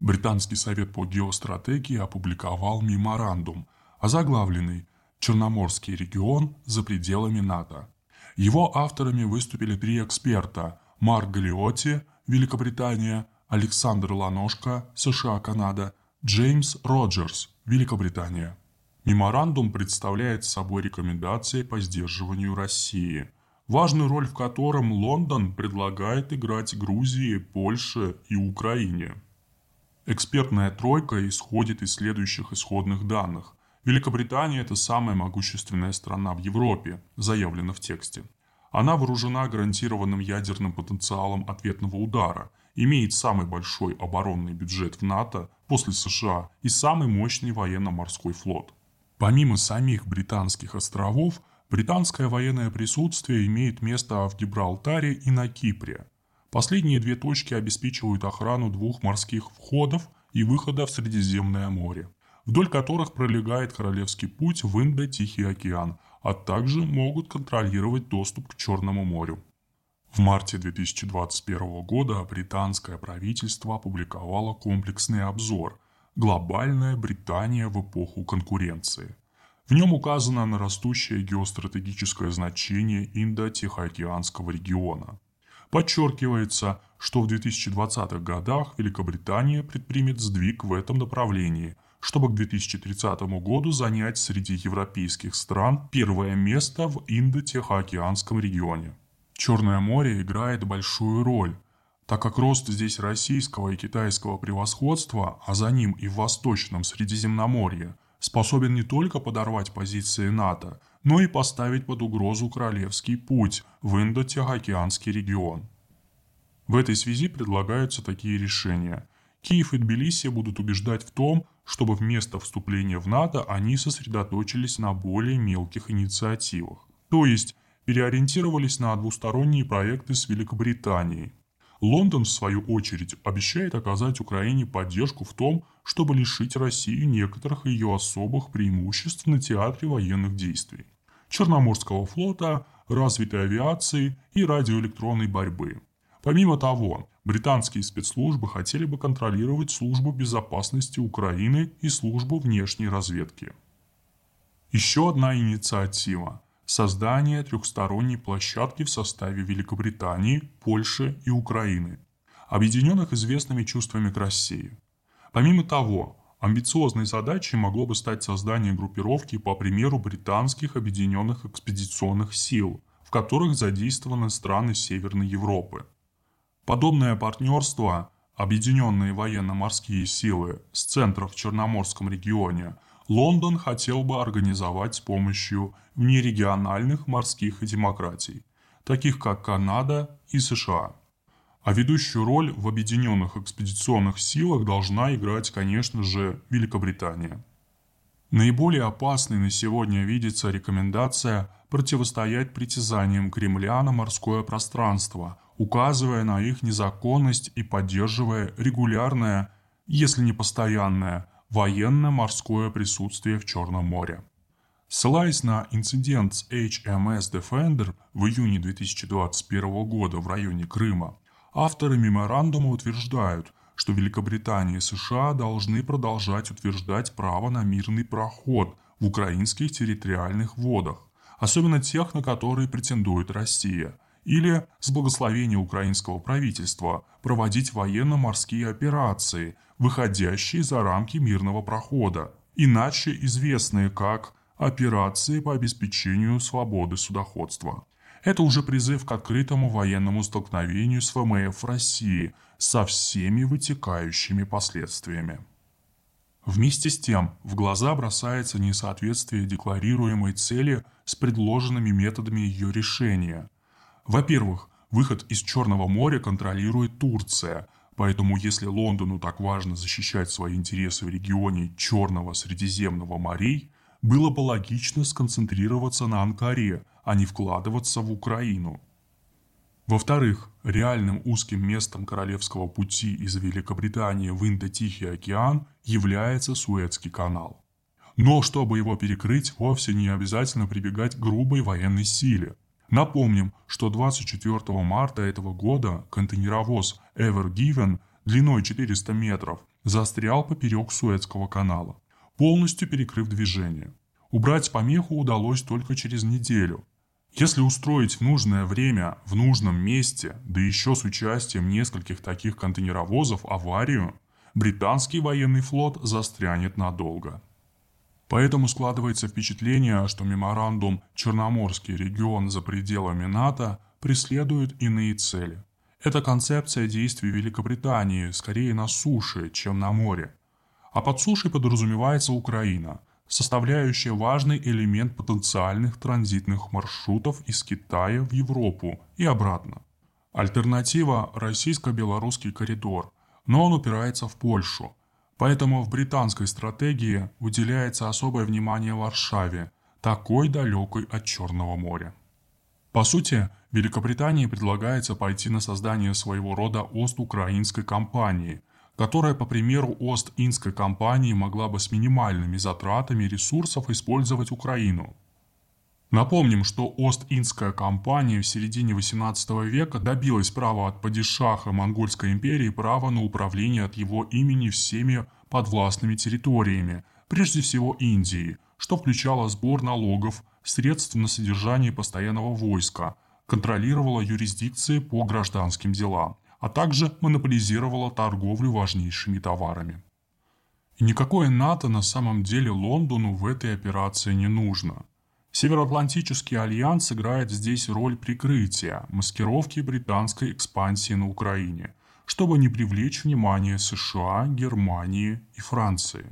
Британский совет по геостратегии опубликовал меморандум, озаглавленный «Черноморский регион за пределами НАТО». Его авторами выступили три эксперта – Марк Галиотти, Великобритания, Александр Ланошко, США-Канада, Джеймс Роджерс, Великобритания. Меморандум представляет собой рекомендации по сдерживанию России, важную роль в котором Лондон предлагает играть Грузии, Польше и Украине. Экспертная тройка исходит из следующих исходных данных. Великобритания – это самая могущественная страна в Европе, заявлено в тексте. Она вооружена гарантированным ядерным потенциалом ответного удара, имеет самый большой оборонный бюджет в НАТО после США и самый мощный военно-морской флот. Помимо самих британских островов, британское военное присутствие имеет место в Гибралтаре и на Кипре – Последние две точки обеспечивают охрану двух морских входов и выхода в Средиземное море, вдоль которых пролегает Королевский путь в Индо-Тихий океан, а также могут контролировать доступ к Черному морю. В марте 2021 года британское правительство опубликовало комплексный обзор «Глобальная Британия в эпоху конкуренции». В нем указано на растущее геостратегическое значение Индо-Тихоокеанского региона – Подчеркивается, что в 2020-х годах Великобритания предпримет сдвиг в этом направлении, чтобы к 2030 году занять среди европейских стран первое место в Индо-Тихоокеанском регионе. Черное море играет большую роль, так как рост здесь российского и китайского превосходства, а за ним и в Восточном Средиземноморье, способен не только подорвать позиции НАТО, но и поставить под угрозу Королевский путь в Индо-Тихоокеанский регион. В этой связи предлагаются такие решения. Киев и Тбилиси будут убеждать в том, чтобы вместо вступления в НАТО они сосредоточились на более мелких инициативах, то есть переориентировались на двусторонние проекты с Великобританией. Лондон, в свою очередь, обещает оказать Украине поддержку в том, чтобы лишить Россию некоторых ее особых преимуществ на театре военных действий. Черноморского флота, развитой авиации и радиоэлектронной борьбы. Помимо того, британские спецслужбы хотели бы контролировать службу безопасности Украины и службу внешней разведки. Еще одна инициатива – создание трехсторонней площадки в составе Великобритании, Польши и Украины, объединенных известными чувствами к России. Помимо того, Амбициозной задачей могло бы стать создание группировки по примеру британских объединенных экспедиционных сил, в которых задействованы страны Северной Европы. Подобное партнерство, объединенные военно-морские силы с центров в Черноморском регионе, Лондон хотел бы организовать с помощью внерегиональных морских демократий, таких как Канада и США. А ведущую роль в объединенных экспедиционных силах должна играть, конечно же, Великобритания. Наиболее опасной на сегодня видится рекомендация противостоять притязаниям Кремля на морское пространство, указывая на их незаконность и поддерживая регулярное, если не постоянное, военно-морское присутствие в Черном море. Ссылаясь на инцидент с HMS Defender в июне 2021 года в районе Крыма, Авторы меморандума утверждают, что Великобритания и США должны продолжать утверждать право на мирный проход в украинских территориальных водах, особенно тех, на которые претендует Россия, или с благословения украинского правительства проводить военно-морские операции, выходящие за рамки мирного прохода, иначе известные как операции по обеспечению свободы судоходства. Это уже призыв к открытому военному столкновению с ВМФ России со всеми вытекающими последствиями. Вместе с тем, в глаза бросается несоответствие декларируемой цели с предложенными методами ее решения. Во-первых, выход из Черного моря контролирует Турция, поэтому если Лондону так важно защищать свои интересы в регионе Черного Средиземного морей, было бы логично сконцентрироваться на Анкаре – а не вкладываться в Украину. Во-вторых, реальным узким местом королевского пути из Великобритании в Индо-Тихий океан является Суэцкий канал. Но чтобы его перекрыть, вовсе не обязательно прибегать к грубой военной силе. Напомним, что 24 марта этого года контейнеровоз Ever Given длиной 400 метров, застрял поперек Суэцкого канала, полностью перекрыв движение. Убрать помеху удалось только через неделю. Если устроить в нужное время, в нужном месте, да еще с участием нескольких таких контейнеровозов аварию, британский военный флот застрянет надолго. Поэтому складывается впечатление, что меморандум «Черноморский регион за пределами НАТО» преследует иные цели. Это концепция действий Великобритании скорее на суше, чем на море. А под сушей подразумевается Украина, составляющая важный элемент потенциальных транзитных маршрутов из Китая в Европу и обратно. Альтернатива – российско-белорусский коридор, но он упирается в Польшу – Поэтому в британской стратегии уделяется особое внимание Варшаве, такой далекой от Черного моря. По сути, Великобритании предлагается пойти на создание своего рода Ост-Украинской компании, которая, по примеру Ост-Индской компании, могла бы с минимальными затратами ресурсов использовать Украину – Напомним, что Ост-Индская компания в середине XVIII века добилась права от падишаха Монгольской империи права на управление от его имени всеми подвластными территориями, прежде всего Индии, что включало сбор налогов, средств на содержание постоянного войска, контролировала юрисдикции по гражданским делам, а также монополизировала торговлю важнейшими товарами. И никакое НАТО на самом деле Лондону в этой операции не нужно – Североатлантический альянс играет здесь роль прикрытия, маскировки британской экспансии на Украине, чтобы не привлечь внимание США, Германии и Франции.